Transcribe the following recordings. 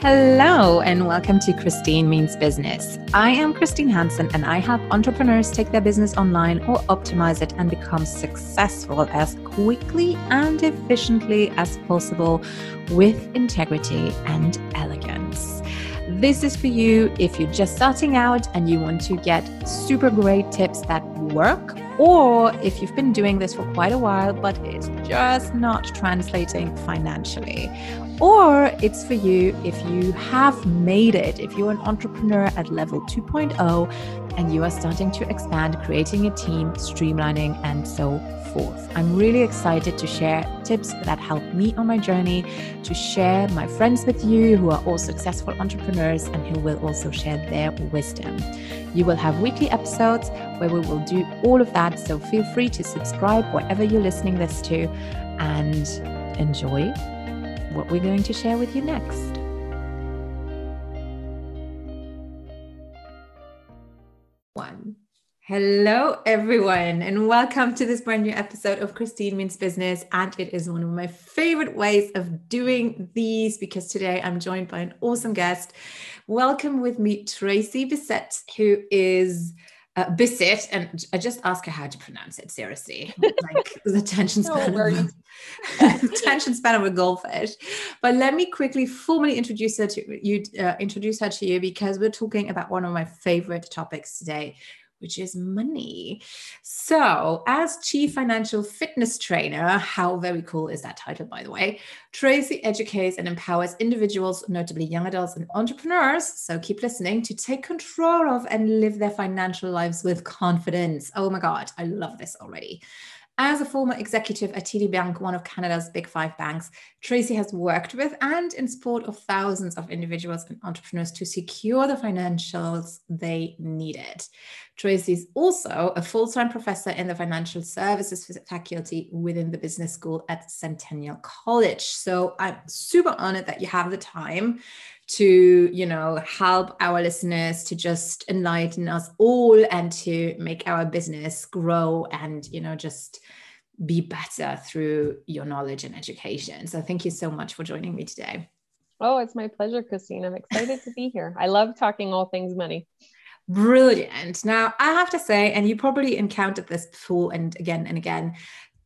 Hello, and welcome to Christine Means Business. I am Christine Hansen, and I help entrepreneurs take their business online or optimize it and become successful as quickly and efficiently as possible with integrity and elegance. This is for you if you're just starting out and you want to get super great tips that work, or if you've been doing this for quite a while but it's just not translating financially or it's for you if you have made it, if you're an entrepreneur at level 2.0 and you are starting to expand, creating a team, streamlining, and so forth. I'm really excited to share tips that help me on my journey, to share my friends with you who are all successful entrepreneurs and who will also share their wisdom. You will have weekly episodes where we will do all of that. So feel free to subscribe wherever you're listening this to and enjoy what we're going to share with you next. One. Hello, everyone, and welcome to this brand new episode of Christine Means Business. And it is one of my favorite ways of doing these because today I'm joined by an awesome guest. Welcome with me, Tracey Bissett, who is uh, Bissett, and I just ask her how to pronounce it. Seriously, like the attention span, no of, attention span of a goldfish. But let me quickly formally introduce her to you. Uh, introduce her to you because we're talking about one of my favorite topics today, which is money. So, as Chief Financial Fitness Trainer, how very cool is that title, by the way? Tracey educates and empowers individuals, notably young adults and entrepreneurs. So, keep listening to take control of and live their financial lives with confidence. Oh my God, I love this already. As a former executive at TD Bank, one of Canada's big five banks, Tracey has worked with and in support of thousands of individuals and entrepreneurs to secure the financials they needed. Tracey is also a full time professor in the financial services faculty within the business school at Centennial College. So I'm super honored that you have the time to you know help our listeners to just enlighten us all and to make our business grow and you know just be better through your knowledge and education. So thank you so much for joining me today. Oh it's my pleasure christine. I'm excited to be here. I love talking all things money. Brilliant. Now i have to say and you probably encountered this before and again and again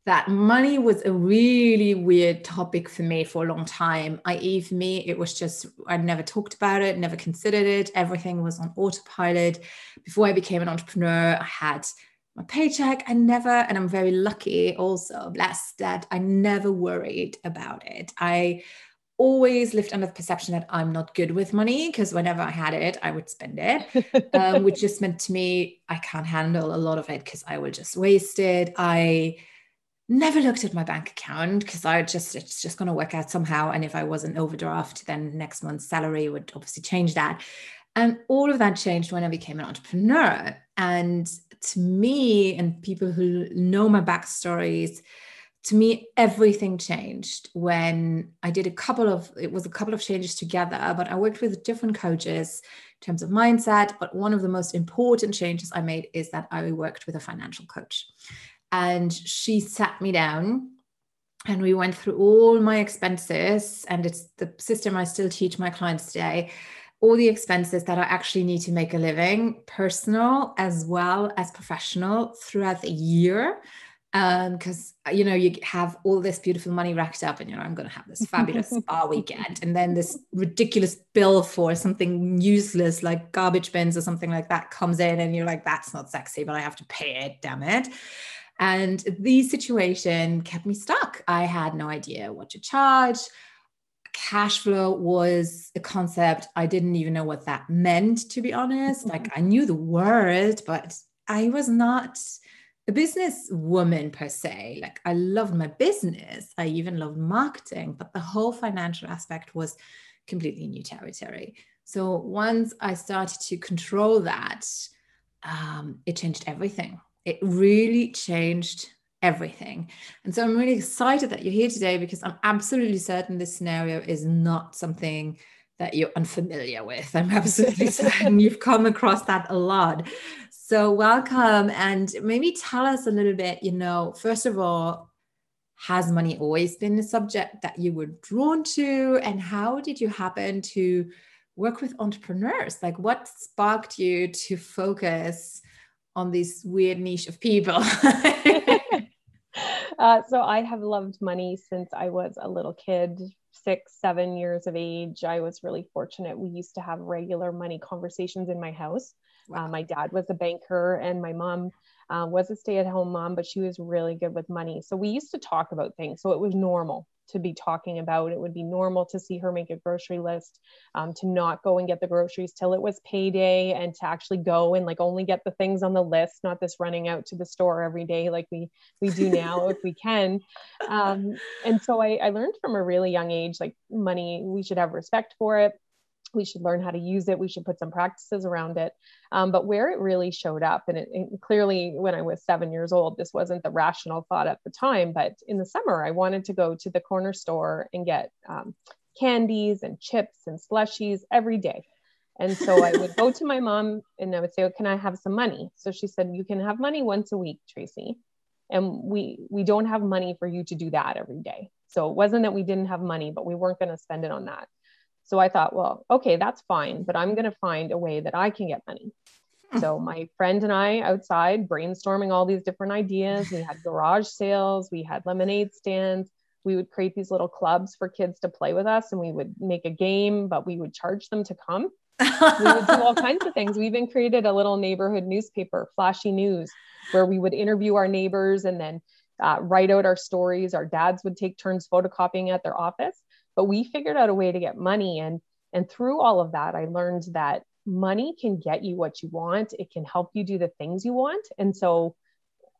that money was a really weird topic for me for a long time. I.e., for me, it was just, I never talked about it, never considered it. Everything was on autopilot. Before I became an entrepreneur, I had my paycheck. I never, and I'm very lucky also, blessed that I never worried about it. I always lived under the perception that I'm not good with money because whenever I had it, I would spend it, um, which just meant to me, I can't handle a lot of it because I will just waste it. I, never looked at my bank account because I just it's just going to work out somehow. And if I wasn't overdraft, then next month's salary would obviously change that. And all of that changed when I became an entrepreneur. And to me, and people who know my backstories, to me, everything changed when I did a couple of, it was a couple of changes together, but I worked with different coaches in terms of mindset. But one of the most important changes I made is that I worked with a financial coach and she sat me down and we went through all my expenses and it's the system i still teach my clients today all the expenses that i actually need to make a living personal as well as professional throughout the year. Because um, you know you have all this beautiful money racked up and you know i'm going to have this fabulous spa weekend and then this ridiculous bill for something useless like garbage bins or something like that comes in and you're like that's not sexy but i have to pay it damn it and the situation kept me stuck. I had no idea what to charge. Cash flow was a concept. I didn't even know what that meant, to be honest. Like I knew the word, but I was not a business woman per se. Like I loved my business. I even loved marketing, but the whole financial aspect was completely new territory. So once I started to control that, um, it changed everything it really changed everything. And so I'm really excited that you're here today because I'm absolutely certain this scenario is not something that you're unfamiliar with. I'm absolutely certain you've come across that a lot. So welcome and maybe tell us a little bit, you know, first of all, has money always been a subject that you were drawn to? And how did you happen to work with entrepreneurs? Like, what sparked you to focus on this weird niche of people? uh, so, I have loved money since I was a little kid, six, seven years of age. I was really fortunate. We used to have regular money conversations in my house. Wow. Uh, my dad was a banker, and my mom uh, was a stay at home mom, but she was really good with money. So we used to talk about things. So it was normal to be talking about. It would be normal to see her make a grocery list, um, to not go and get the groceries till it was payday, and to actually go and like only get the things on the list, not this running out to the store every day like we we do now if we can. Um, and so I, I learned from a really young age like money, we should have respect for it we should learn how to use it. We should put some practices around it. Um, but where it really showed up and, it, and clearly when i was seven years old this wasn't the rational thought at the time but in the summer i wanted to go to the corner store and get um, candies and chips and slushies every day. And so i would go to my mom and i would say oh, can i have some money? So she said you can have money once a week tracey. And we we don't have money for you to do that every day. So it wasn't that we didn't have money but we weren't going to spend it on that so I thought, well, okay, that's fine, but I'm going to find a way that I can get money. Hmm. So my friend and I outside brainstorming all these different ideas. We had garage sales, we had lemonade stands. We would create these little clubs for kids to play with us and we would make a game, but we would charge them to come. we would do all kinds of things. We even created a little neighborhood newspaper, Flashy News, where we would interview our neighbors and then uh, write out our stories. Our dads would take turns photocopying at their office but we figured out a way to get money. And and through all of that i learned that money can get you what you want. It can help you do the things you want. And so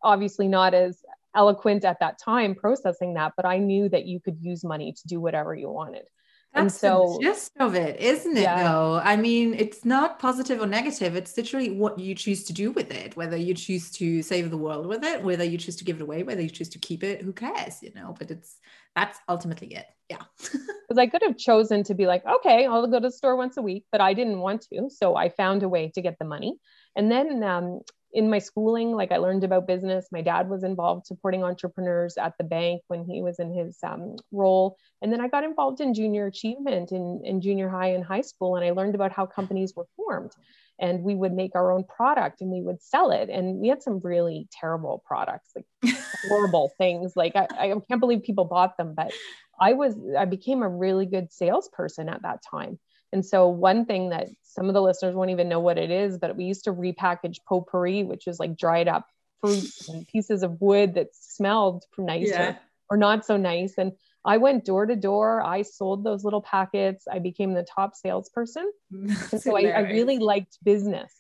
obviously not as eloquent at that time processing that but i knew that you could use money to do whatever you wanted that's and so, the gist of it, isn't it? Yeah. Though I mean, it's not positive or negative. It's literally what you choose to do with it. Whether you choose to save the world with it, whether you choose to give it away, whether you choose to keep it. Who cares? You know. But it's that's ultimately it. Yeah. Because I could have chosen to be like, okay, I'll go to the store once a week, but I didn't want to. So I found a way to get the money. And then um, in my schooling, like I learned about business. My dad was involved supporting entrepreneurs at the bank when he was in his um, role. And then I got involved in junior achievement in, in junior high and high school. And I learned about how companies were formed. And we would make our own product and we would sell it. And we had some really terrible products, like horrible things. Like I, I can't believe people bought them, but I was, I became a really good salesperson at that time. And so, one thing that some of the listeners won't even know what it is, but we used to repackage potpourri, which is like dried up fruits and pieces of wood that smelled nice yeah. or, or not so nice. And I went door to door. I sold those little packets. I became the top salesperson. and so I, I really liked business.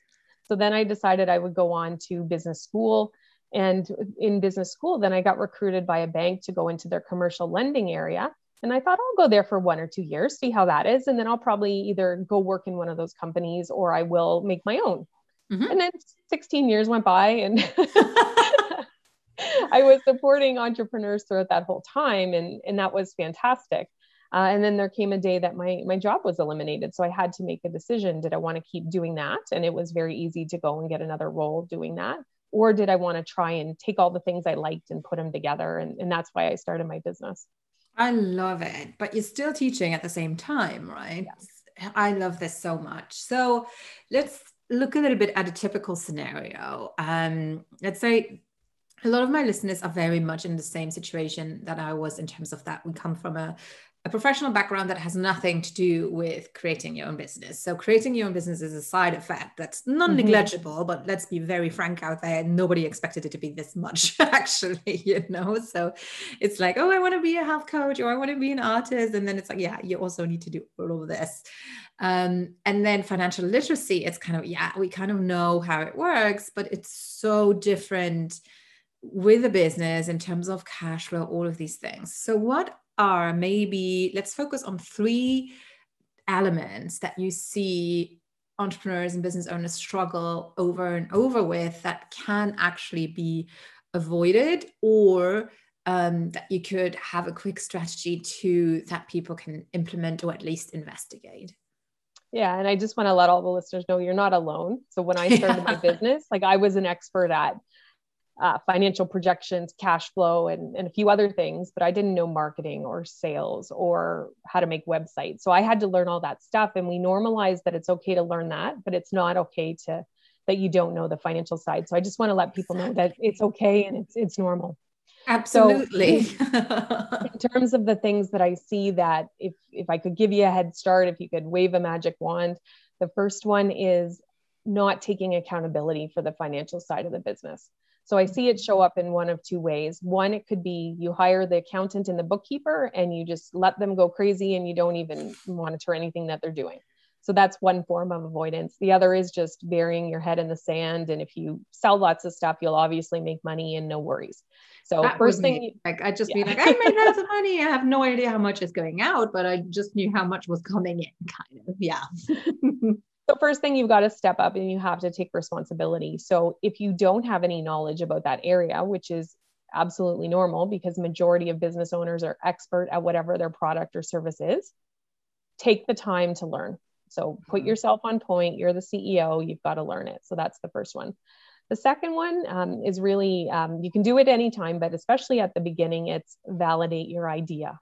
So then I decided I would go on to business school. And in business school, then I got recruited by a bank to go into their commercial lending area. And I thought I'll go there for one or two years, see how that is. And then I'll probably either go work in one of those companies or I will make my own. Mm-hmm. And then 16 years went by and I was supporting entrepreneurs throughout that whole time. And, and that was fantastic. Uh, and then there came a day that my my job was eliminated, so I had to make a decision. Did I want to keep doing that? And it was very easy to go and get another role doing that, or did I want to try and take all the things I liked and put them together? And, and that's why I started my business. I love it, but you're still teaching at the same time, right? Yes. I love this so much. So let's look a little bit at a typical scenario. Um, let's say a lot of my listeners are very much in the same situation that I was in terms of that we come from a a professional background that has nothing to do with creating your own business. So creating your own business is a side effect that's non-negligible, mm-hmm. but let's be very frank out there. Nobody expected it to be this much, actually, you know. So it's like, oh, I want to be a health coach or I want to be an artist. And then it's like, yeah, you also need to do all of this. Um, and then financial literacy, it's kind of, yeah, we kind of know how it works, but it's so different with a business in terms of cash flow, all of these things. So what are maybe let's focus on three elements that you see entrepreneurs and business owners struggle over and over with that can actually be avoided or um, that you could have a quick strategy to that people can implement or at least investigate yeah and i just want to let all the listeners know you're not alone so when i started yeah. my business like i was an expert at uh, financial projections, cash flow, and, and a few other things, but I didn't know marketing or sales or how to make websites. So I had to learn all that stuff. And we normalize that it's okay to learn that, but it's not okay to that you don't know the financial side. So I just want to let people know that it's okay and it's it's normal. Absolutely. So, in terms of the things that I see that if if I could give you a head start, if you could wave a magic wand, the first one is not taking accountability for the financial side of the business. So I see it show up in one of two ways. One, it could be you hire the accountant and the bookkeeper and you just let them go crazy and you don't even monitor anything that they're doing. So that's one form of avoidance. The other is just burying your head in the sand. And if you sell lots of stuff, you'll obviously make money and no worries. So that first thing, like I just yeah. be like, I made lots of money. I have no idea how much is going out, but I just knew how much was coming in, kind of. Yeah. So first thing you've got to step up and you have to take responsibility. So if you don't have any knowledge about that area, which is absolutely normal because majority of business owners are expert at whatever their product or service is, take the time to learn. So put mm-hmm. yourself on point. You're the CEO. You've got to learn it. So that's the first one. The second one um, is really um, you can do it anytime, but especially at the beginning, it's validate your idea.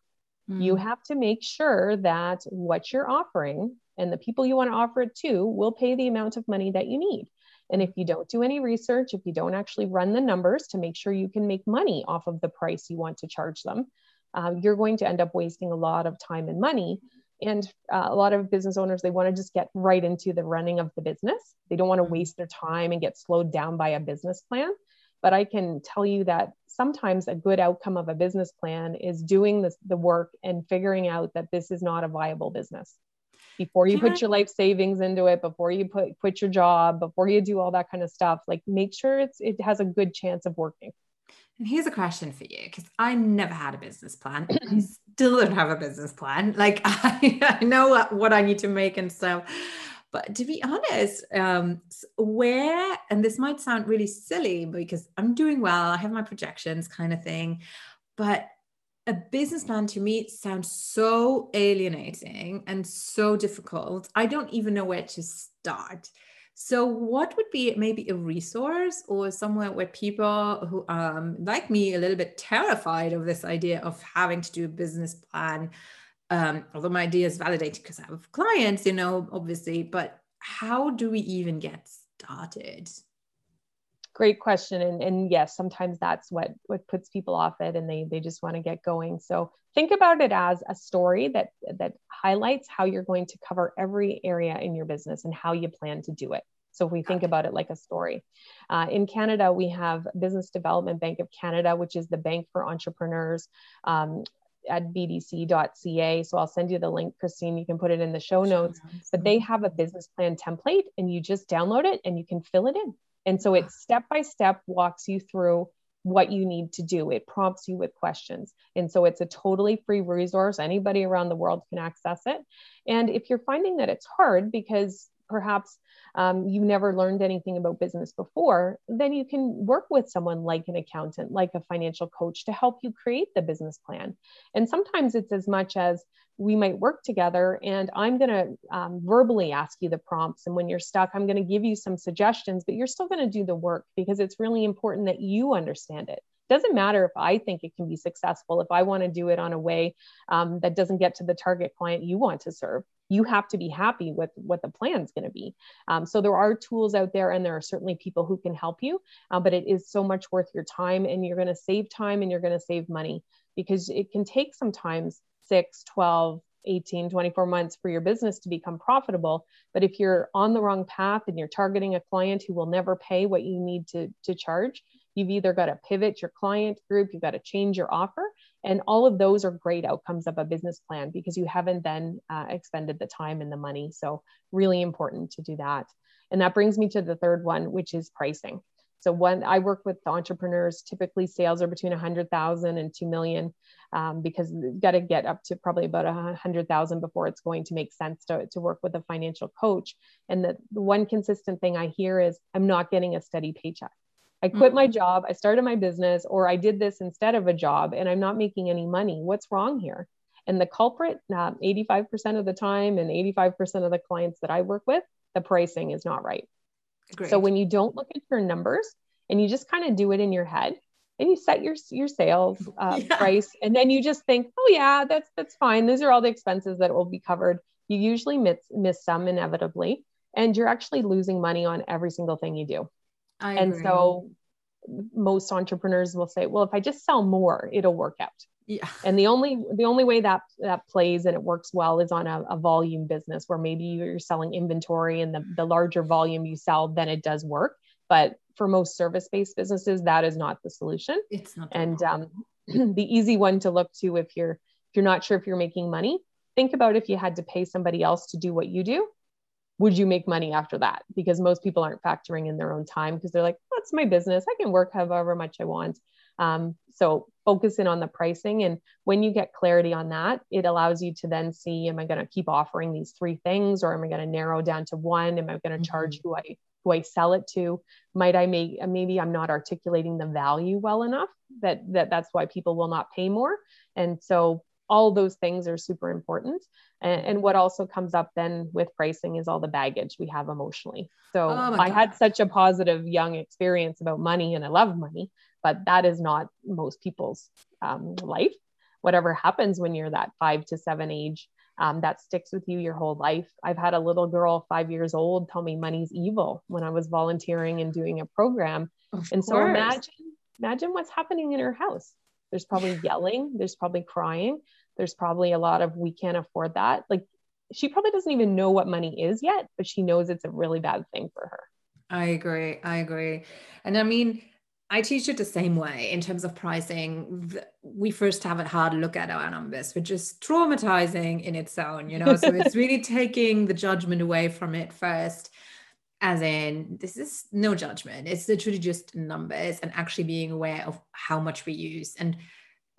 Mm. You have to make sure that what you're offering and the people you want to offer it to will pay the amount of money that you need. And if you don't do any research, if you don't actually run the numbers to make sure you can make money off of the price you want to charge them, um, you're going to end up wasting a lot of time and money. And uh, a lot of business owners, they want to just get right into the running of the business. They don't want to waste their time and get slowed down by a business plan. But I can tell you that sometimes a good outcome of a business plan is doing this, the work and figuring out that this is not a viable business before you put your life savings into it before you put quit your job before you do all that kind of stuff like make sure it's it has a good chance of working and here's a question for you because I never had a business plan. I still don't have a business plan. Like I, I know what, what, I need to make and stuff. But to be honest, um, where, and this might sound really silly because I'm doing well, I have my projections kind of thing. But a business plan to me sounds so alienating and so difficult. I don't even know where to start. So, what would be maybe a resource or somewhere where people who, um, like me, a little bit terrified of this idea of having to do a business plan? Um, although my idea is validated because I have clients, you know, obviously, but how do we even get started? Great question and, and yes sometimes that's what what puts people off it and they they just want to get going so think about it as a story that that highlights how you're going to cover every area in your business and how you plan to do it so if we think about it like a story uh, in canada we have business development bank of canada which is the bank for entrepreneurs um, at bdc.ca. So I'll send you the link, Christine. You can put it in the show notes. But they have a business plan template and you just download it and you can fill it in. And so it ah. step by step walks you through what you need to do. It prompts you with questions. And so it's a totally free resource. Anybody around the world can access it. And if you're finding that it's hard because perhaps um, you never learned anything about business before, then you can work with someone like an accountant, like a financial coach to help you create the business plan. And sometimes it's as much as we might work together and I'm going to um, verbally ask you the prompts. And when you're stuck, I'm going to give you some suggestions, but you're still going to do the work because it's really important that you understand it doesn't matter if I think it can be successful, if I want to do it on a way um, that doesn't get to the target client you want to serve you have to be happy with what the plan is going to be. Um, so there are tools out there, and there are certainly people who can help you, uh, but it is so much worth your time, and you're going to save time and you're going to save money because it can take sometimes six, 12, 18, 24 months for your business to become profitable. But if you're on the wrong path and you're targeting a client who will never pay what you need to, to charge, you've either got to pivot your client group, you've got to change your offer, and all of those are great outcomes of a business plan because you haven't then uh, expended the time and the money. So, really important to do that. And that brings me to the third one, which is pricing. So when I work with entrepreneurs, typically sales are between 100,000 and 2 million um, because you've got to get up to probably about 100,000 before it's going to make sense to, to work with a financial coach. And the, the one consistent thing I hear is I'm not getting a steady paycheck. I quit my mm-hmm. job, I started my business, or I did this instead of a job and I'm not making any money. What's wrong here? And the culprit, uh, 85% of the time and 85% of the clients that I work with, the pricing is not right. Great. So when you don't look at your numbers and you just kind of do it in your head and you set your your sales uh, yeah. price and then you just think oh yeah that's that's fine these are all the expenses that will be covered you usually miss miss some inevitably and you're actually losing money on every single thing you do I and agree. so most entrepreneurs will say well if i just sell more it'll work out yeah and the only the only way that that plays and it works well is on a, a volume business where maybe you're selling inventory and the, the larger volume you sell then it does work but for most service-based businesses, that is not the solution. It's not. And um, the easy one to look to if you're if you're not sure if you're making money, think about if you had to pay somebody else to do what you do, would you make money after that? Because most people aren't factoring in their own time because they're like, that's my business. I can work however much I want. Um, so focus in on the pricing. And when you get clarity on that, it allows you to then see, am I going to keep offering these three things or am I going to narrow down to one? Am I going to mm-hmm. charge who I who I sell it to? Might I make maybe I'm not articulating the value well enough that that that's why people will not pay more. And so all those things are super important. And, and, what also comes up then with pricing is all the baggage we have emotionally. So oh I had such a positive young experience about money and I love money, but that is not most people's um, life. Whatever happens when you're that five to seven age, um, that sticks with you your whole life. I've had a little girl, five years old, tell me money's evil when I was volunteering and doing a program. Of and course. so imagine, imagine what's happening in her house. There's probably yelling, there's probably crying, there's probably a lot of we can't afford that. Like she probably doesn't even know what money is yet, but she knows it's a really bad thing for her. I agree. I agree. And I mean, I teach it the same way in terms of pricing. We first have a hard look at our numbers, which is traumatizing in its own, you know. so it's really taking the judgment away from it first, as in, this is no judgment. It's literally just numbers and actually being aware of how much we use. And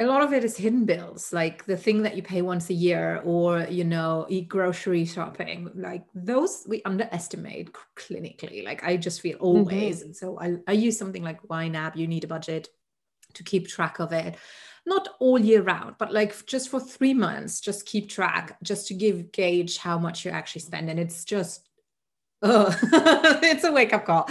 a lot of it is hidden bills like the thing that you pay once a year or you know eat grocery shopping. Like those we underestimate clinically. Like i just feel always mm-hmm. and so I, I use something like YNAB you need a budget to keep track of it. Not all year round but like just for three months just keep track just to give gauge how much you actually spend and it's just oh it's a wake-up call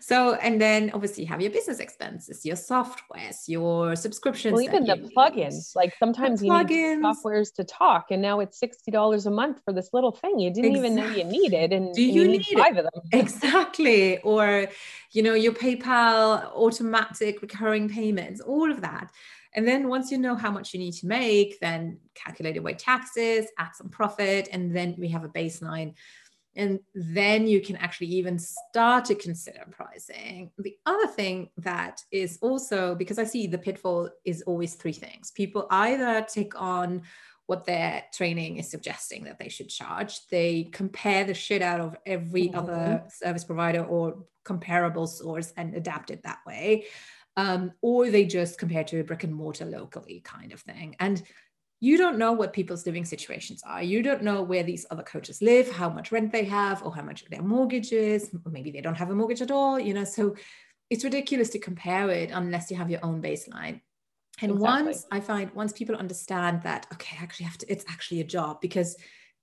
so, and then obviously you have your business expenses, your softwares, your subscriptions. Well, even the plugins. Like sometimes you need softwares to talk, and now it's sixty dollars a month for this little thing you didn't exactly. even know you needed, and do you, and you need, need five of them? exactly. Or, you know, your PayPal automatic recurring payments, all of that. And then once you know how much you need to make, then calculate away taxes, add some profit, and then we have a baseline and then you can actually even start to consider pricing. The other thing that is also because I see the pitfall is always three things. People either take on what their training is suggesting that they should charge, they compare the shit out of every mm-hmm. other service provider or comparable source and adapt it that way. Um, or they just compare to a brick and mortar locally kind of thing. And you don't know what people's living situations are. You don't know where these other coaches live, how much rent they have, or how much their mortgage is. Or maybe they don't have a mortgage at all, you know. So it's ridiculous to compare it unless you have your own baseline. And exactly. once I find once people understand that, okay, I actually have to, it's actually a job because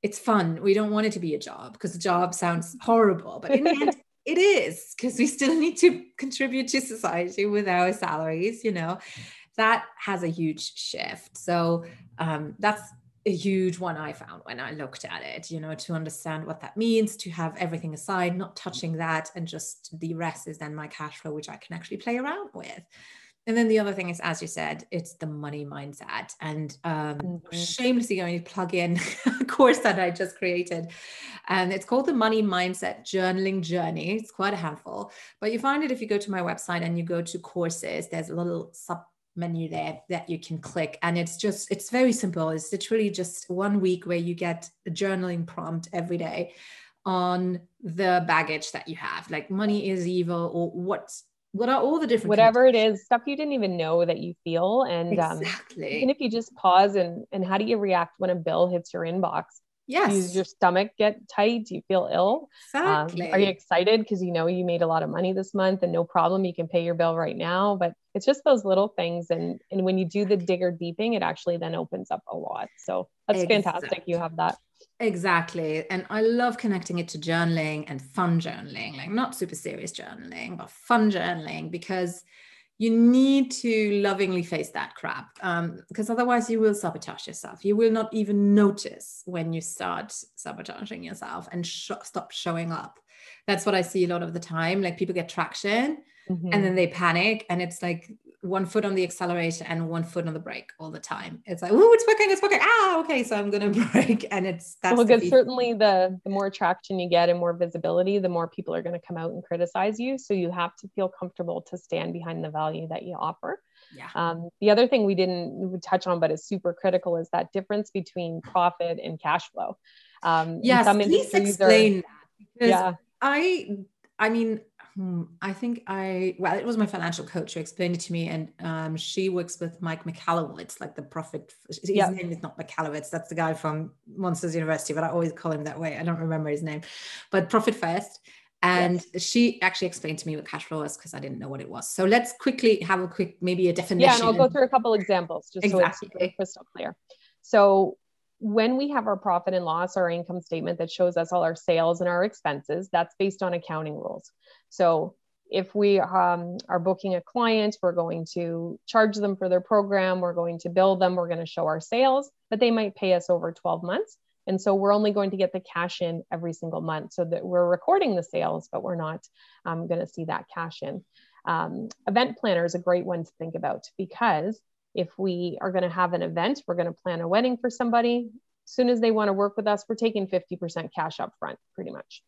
it's fun. We don't want it to be a job because a job sounds horrible, but in the end, it is because we still need to contribute to society with our salaries, you know that has a huge shift. So um, that's a huge one I found when I looked at it, you know, to understand what that means, to have everything aside, not touching that, and just the rest is then my cash flow, which I can actually play around with. And then the other thing is, as you said, it's the money mindset. And um, mm-hmm. shamelessly going to plug in a course that I just created. And it's called the Money Mindset Journaling Journey. It's quite a handful, but you find it if you go to my website and you go to courses, there's a little sub menu there that you can click. And it's just it's very simple. It's literally just one week where you get a journaling prompt every day on the baggage that you have. Like money is evil or what's what are all the different whatever it is stuff you didn't even know that you feel. And um, exactly. um, even if you just pause and and how do you react when a bill hits your inbox Yes. Does your stomach get tight? Do you feel ill? Exactly. Um, are you excited because you know you made a lot of money this month and no problem, you can pay your bill right now? But it's just those little things. And, and when you do the digger deeping, it actually then opens up a lot. So that's exactly. fantastic. You have that. Exactly. And I love connecting it to journaling and fun journaling, like not super serious journaling, but fun journaling, because you need to lovingly face that crap um, because otherwise you will sabotage yourself. You will not even notice when you start sabotaging yourself and sh- stop showing up. That's what i see a lot of the time. Like people get traction mm-hmm. and then they panic and it's like one foot on the accelerator and one foot on the brake all the time. It's like, oh, it's working, it's working. Ah, okay, so I'm gonna brake, and it's that's well, because certainly the the more traction you get and more visibility, the more people are going to come out and criticize you. So you have to feel comfortable to stand behind the value that you offer. Yeah. Um, the other thing we didn't touch on, but is super critical, is that difference between profit and cash flow. Um, yes, please explain are, that because yeah. I, I mean, Hmm, I think I well, it was my financial coach who explained it to me, and um, she works with Mike McCallowitz, like the profit. His name is not McCallowitz, that's the guy from Monsters University, but I always call him that way. I don't remember his name, but Profit First. And yes. she actually explained to me what cash flow was because I didn't know what it was. So let's quickly have a quick, maybe a definition. Yeah, and I'll go through a couple examples just exactly. so it's crystal clear. So when we have our profit and loss, our income statement that shows us all our sales and our expenses, that's based on accounting rules. So if we um, are booking a client, we're going to charge them for their program, we're going to bill them, we're going to show our sales, but they might pay us over 12 months. And so we're only going to get the cash in every single month so that we're recording the sales, but we're not um, going to see that cash in. Um, event planner is a great one to think about because if we are going to have an event, we're going to plan a wedding for somebody. As soon as they want to work with us, we're taking 50% cash up front, pretty much.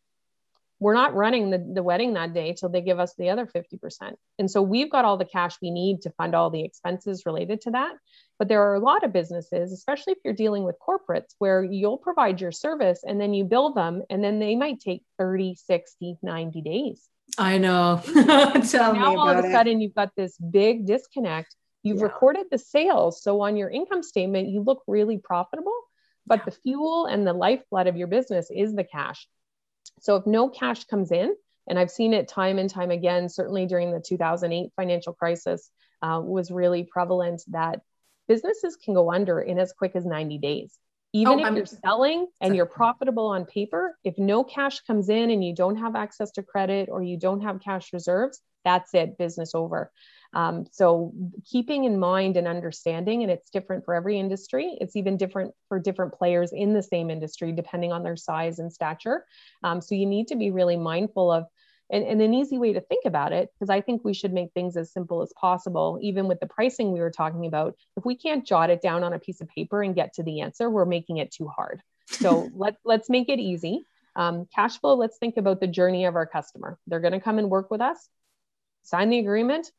We're not running the, the wedding that day till they give us the other 50%. And so we've got all the cash we need to fund all the expenses related to that. But there are a lot of businesses, especially if you're dealing with corporates, where you'll provide your service and then you bill them, and then they might take 30, 60, 90 days. I know. Tell now all of a sudden you've got this big disconnect You've yeah. recorded the sales. So on your income statement, you look really profitable, but yeah. the fuel and the lifeblood of your business is the cash. So if no cash comes in, and I've seen it time and time again, certainly during the 2008 financial crisis, uh, was really prevalent that businesses can go under in as quick as 90 days. Even oh, if I'm, you're selling and you're profitable on paper, if no cash comes in and you don't have access to credit or you don't have cash reserves, that's it, business over. Um, so keeping in mind and understanding, and it's different for every industry. It's even different for different players in the same industry, depending on their size and stature. Um, so you need to be really mindful of and, and, an easy way to think about it, because I think we should make things as simple as possible, even with the pricing we were talking about. If we can't jot it down on a piece of paper and get to the answer, we're making it too hard. So let, let's make it easy. Um, cash flow, let's think about the journey of our customer. They're going to come and work with us, sign the agreement,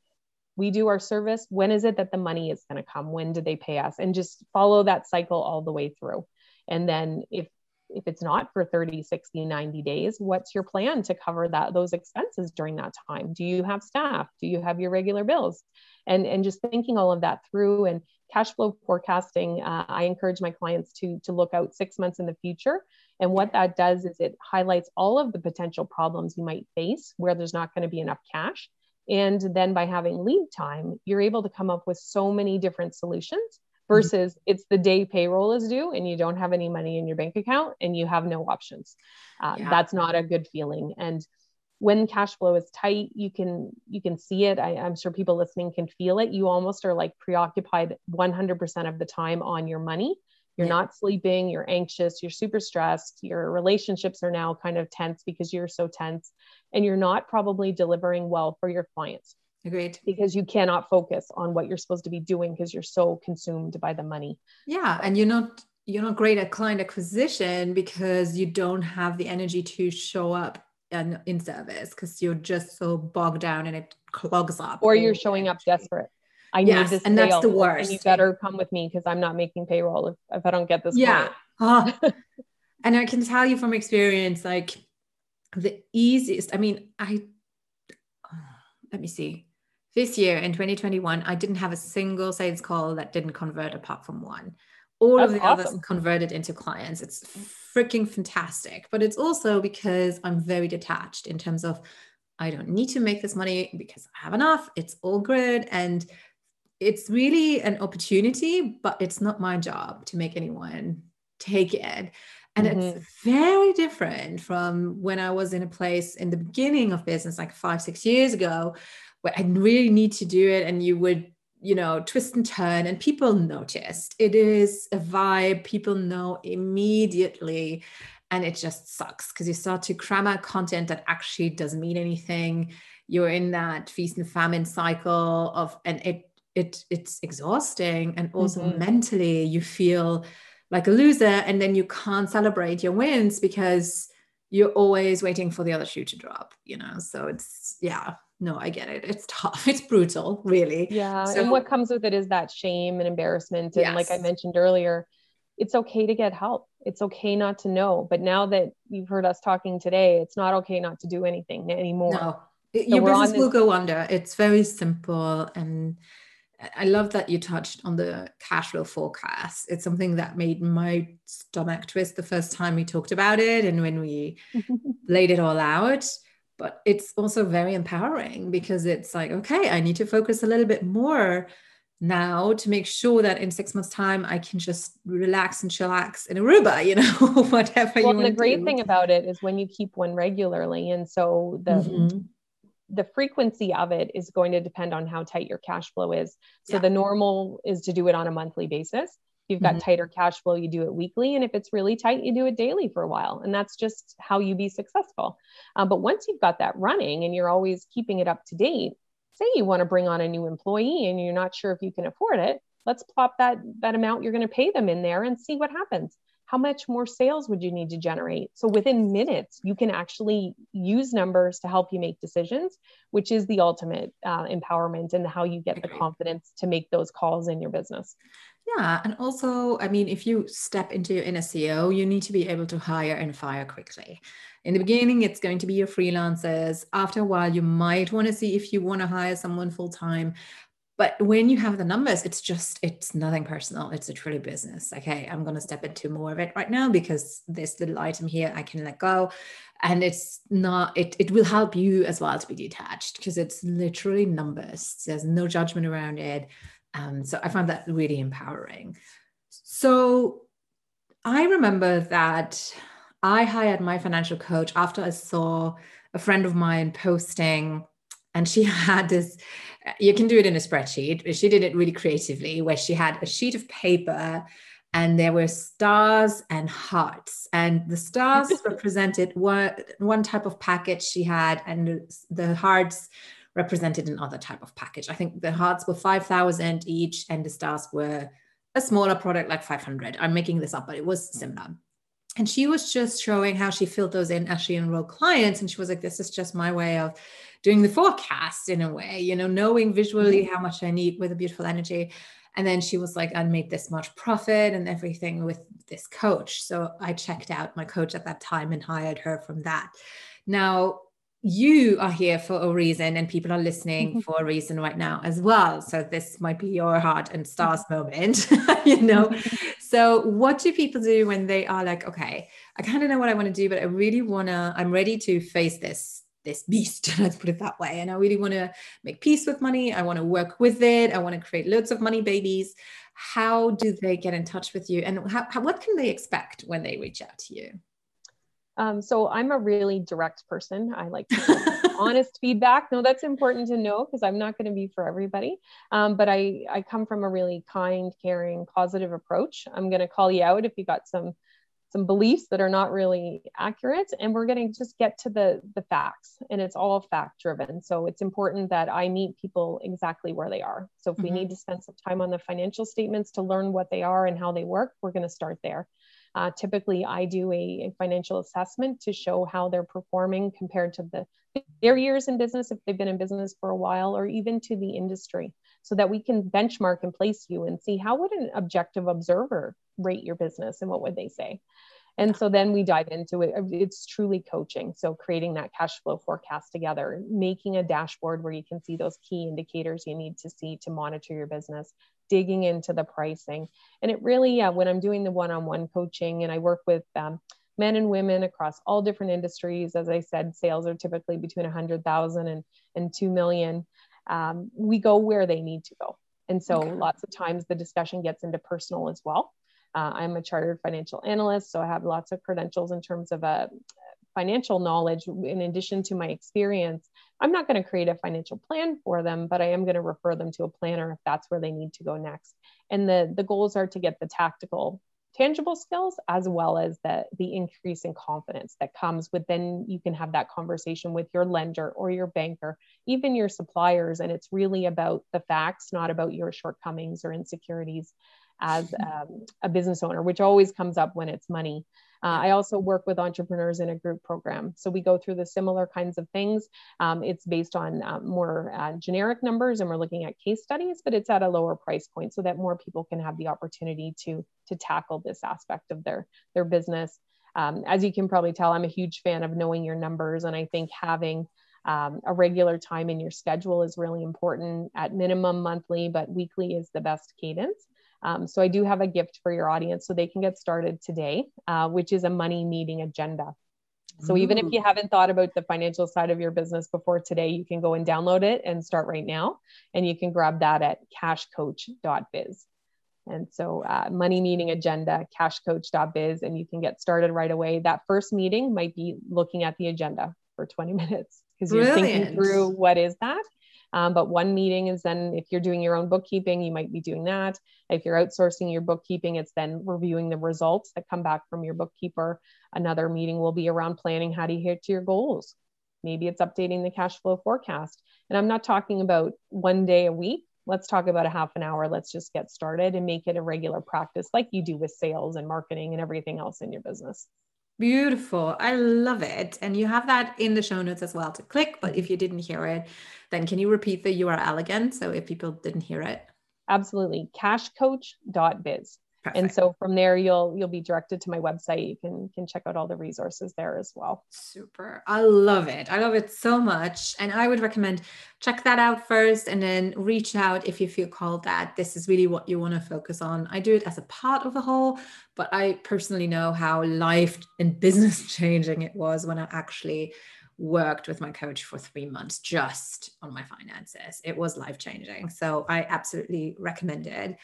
we do our service when is it that the money is going to come when do they pay us and just follow that cycle all the way through and then if if it's not for 30 60 90 days what's your plan to cover that those expenses during that time? Do you have staff? Do you have your regular bills? And and just thinking all of that through and cash flow forecasting uh, i encourage my clients to to look out six months in the future. And what that does is it highlights all of the potential problems you might face where there's not going to be enough cash. And then by having lead time, you're able to come up with so many different solutions. Versus mm-hmm. it's the day payroll is due and you don't have any money in your bank account and you have no options. Uh, yeah. That's not a good feeling. And when cash flow is tight, you can you can see it. I, I'm sure people listening can feel it. You almost are like preoccupied 100% of the time on your money you're yeah. not sleeping, you're anxious, you're super stressed, your relationships are now kind of tense because you're so tense, and you're not probably delivering well for your clients. Agreed. Because you cannot focus on what you're supposed to be doing because you're so consumed by the money. Yeah. And you're not you're not great at client acquisition because you don't have the energy to show up in, in service because you're just so bogged down and it clogs up. Or you're showing up desperate. I yes, need this. And that's the worst. And you better come with me because I'm not making payroll if, if I don't get this. Yeah. Uh, and I can tell you from experience, like the easiest, I mean, I, let me see. This year in 2021, I didn't have a single sales call that didn't convert apart from one. All That's of the awesome. others converted into clients. It's freaking fantastic. But it's also because I'm very detached in terms of I don't need to make this money because I have enough. It's all good. And it's really an opportunity, but it's not my job to make anyone take it. And mm-hmm. it's very different from when I was in a place in the beginning of business, like five, six years ago, I really need to do it. And you would, you know, twist and turn, and people noticed. It is a vibe, people know immediately. And it just sucks because you start to cram out content that actually doesn't mean anything. You're in that feast and famine cycle of, and it it it's exhausting and also mm-hmm. mentally you feel like a loser and then you can't celebrate your wins because you're always waiting for the other shoe to drop you know so it's yeah no i get it. It's tough. It's brutal really. Yeah so, and what comes with it is that shame and embarrassment and yes. like i mentioned earlier it's okay to get help. It's okay not to know but now that you've heard us talking today it's not okay not to do anything anymore. No. So your business this- will go under. It's very simple and I love that you touched on the cash flow forecast. It's something that made my stomach twist the first time we talked about it and when we laid it all out. But it's also very empowering because it's like, okay, I need to focus a little bit more now to make sure that in six months' time I can just relax and chillax in Aruba, you know, whatever well, you the great do. thing about it is when you keep one regularly. And so the mm-hmm the frequency of it is going to depend on how tight your cash flow is. So yeah. the normal is to do it on a monthly basis. You've got mm-hmm. tighter cash flow, you do it weekly. And if it's really tight, you do it daily for a while. And that's just how you be successful. Um, but once you've got that running and you're always keeping it up to date, say you want to bring on a new employee and you're not sure if you can afford it, let's plop that, that amount you're going to pay them in there and see what happens how much more sales would you need to generate? So within minutes, you can actually use numbers to help you make decisions, which is the ultimate uh, empowerment and how you get the confidence to make those calls in your business. Yeah. And also, I mean, if you step into an CEO, you need to be able to hire and fire quickly. In the beginning, it's going to be your freelancers. After a while, you might want to see if you want to hire someone full time but when you have the numbers it's just it's nothing personal. It's a truly business. Okay i'm going to step into more of it right now because this little item here i can let go. And it's not it, it will help you as well to be detached because it's literally numbers. There's no judgment around it. Um, so i found that really empowering. So i remember that i hired my financial coach after i saw a friend of mine posting and she had this Uh, you can do it in a spreadsheet she did it really creatively where she had a sheet of paper and there were stars and hearts. And the stars represented one, one type of package she had and the hearts represented another type of package. I think the hearts were 5000 each and the stars were a smaller product like 500 i'm making this up but it was similar and she was just showing how she filled those in as she enrolled clients and she was like this is just my way of doing the forecast in a way, you know, knowing visually mm-hmm. how much I need with a beautiful energy. And then she was like, I made this much profit and everything with this coach. So I checked out my coach at that time and hired her from that. Now, you are here for a reason and people are listening mm-hmm. for a reason right now as well. So this might be your heart and stars moment you know? So what do people do when they are like okay i kind of know what i want to do but i really want to i'm ready to face this this beast let's put it that way and i really want to make peace with money. I want to work with it. I want to create loads of money babies. How do they get in touch with you? And how, how what can they expect when they reach out to you um, so i'm a really direct person. I like honest feedback. No that's important to know because i'm not going to be for everybody. Um, but i i come from a really kind caring positive approach. I'm going to call you out if you got some some beliefs that are not really accurate and we're going to just get to the the facts and it's all fact driven so it's important that i meet people exactly where they are. So if mm-hmm. we need to spend some time on the financial statements to learn what they are and how they work we're going to start there uh, typically i do a, a, financial assessment to show how they're performing compared to the their years in business if they've been in business for a while or even to the industry so that we can benchmark and place you and see how would an objective observer rate your business and what would they say. And so then we dive into it. It's truly coaching so creating that cash flow forecast together making a dashboard where you can see those key indicators you need to see to monitor your business digging into the pricing and it really yeah, when i'm doing the one-on-one coaching and i work with um, men and women across all different industries. As I said, sales are typically between 100,000 and, and 2 million. Um, we go where they need to go. And so okay. lots of times the discussion gets into personal as well. Uh, I'm a chartered financial analyst, so I have lots of credentials in terms of a uh, financial knowledge in addition to my experience. I'm not going to create a financial plan for them, but I am going to refer them to a planner if that's where they need to go next. And the, the goals are to get the tactical tangible skills as well as the the increase in confidence that comes with then you can have that conversation with your lender or your banker even your suppliers and it's really about the facts not about your shortcomings or insecurities as um, a business owner which always comes up when it's money uh, I also work with entrepreneurs in a group program. So we go through the similar kinds of things. Um, it's based on um, more uh, generic numbers and we're looking at case studies, but it's at a lower price point so that more people can have the opportunity to, to tackle this aspect of their, their business. Um, as you can probably tell, I'm a huge fan of knowing your numbers. And I think having um, a regular time in your schedule is really important at minimum monthly, but weekly is the best cadence. Um, so I do have a gift for your audience so they can get started today, uh, which is a money meeting agenda. So even if you haven't thought about the financial side of your business before today, you can go and download it and start right now. And you can grab that at cashcoach.biz. And so, uh, money meeting agenda, cashcoach.biz, and you can get started right away. That first meeting might be looking at the agenda for 20 minutes because you're thinking through what is that um, but one meeting is then if you're doing your own bookkeeping, you might be doing that. If you're outsourcing your bookkeeping, it's then reviewing the results that come back from your bookkeeper. Another meeting will be around planning how to hit your goals. Maybe it's updating the cash flow forecast. And I'm not talking about one day a week. Let's talk about a half an hour. Let's just get started and make it a regular practice like you do with sales and marketing and everything else in your business. Beautiful. I love it. And you have that in the show notes as well to click. But if you didn't hear it, then can you repeat the URL again? So if people didn't hear it. Absolutely. Cashcoach.biz. Perfect. And so from there you'll you'll be directed to my website. You can can check out all the resources there as well. Super. I love it. I love it so much. And I would recommend check that out first and then reach out if you feel called that this is really what you want to focus on. I do it as a part of a whole, but I personally know how life and business changing it was when I actually worked with my coach for three months just on my finances. It was life changing. So I absolutely recommend it.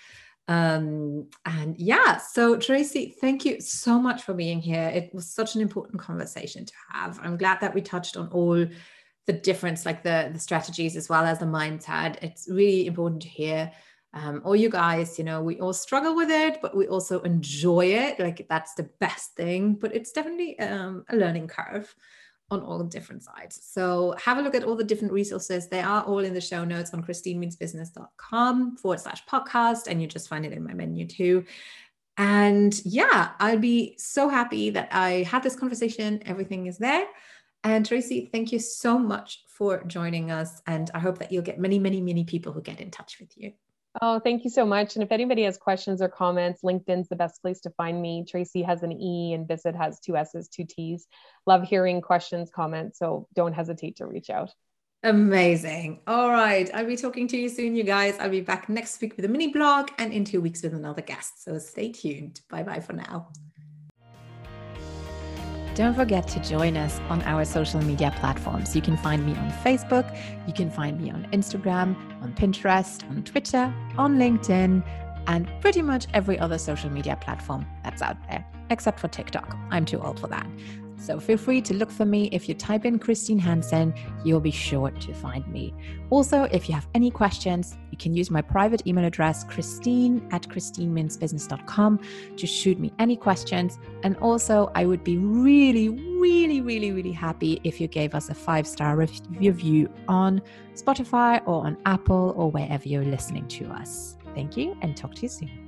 Um, and yeah, so Tracey, thank you so much for being here. It was such an important conversation to have. I'm glad that we touched on all the difference, like the, the strategies as well as the mindset. It's really important to hear. Um, all you guys, you know, we all struggle with it, but we also enjoy it. Like that's the best thing, but it's definitely um, a learning curve on all different sides. So have a look at all the different resources. They are all in the show notes on christinemeansbusiness.com forward slash podcast. And you just find it in my menu too. And yeah, I'll be so happy that I had this conversation. Everything is there. And Tracey, thank you so much for joining us. And I hope that you'll get many, many, many people who get in touch with you. Oh, thank you so much. And if anybody has questions or comments, LinkedIn's the best place to find me. Tracey has an E and Bissett has two S's, two T's. Love hearing questions, comments. So don't hesitate to reach out. Amazing. All right. I'll be talking to you soon, you guys. I'll be back next week with a mini blog and in two weeks with another guest. So stay tuned. Bye bye for now. Don't forget to join us on our social media platforms. You can find me on Facebook, you can find me on Instagram, on Pinterest, on Twitter, on LinkedIn, and pretty much every other social media platform that's out there, except for TikTok. I'm too old for that. So feel free to look for me. If you type in Christine Hansen, you'll be sure to find me. Also, if you have any questions, you can use my private email address, christine at christinemeansbusiness.com, to shoot me any questions. And also, I would be really, really, really, really happy if you gave us a five star review on Spotify or on Apple or wherever you're listening to us. Thank you and talk to you soon.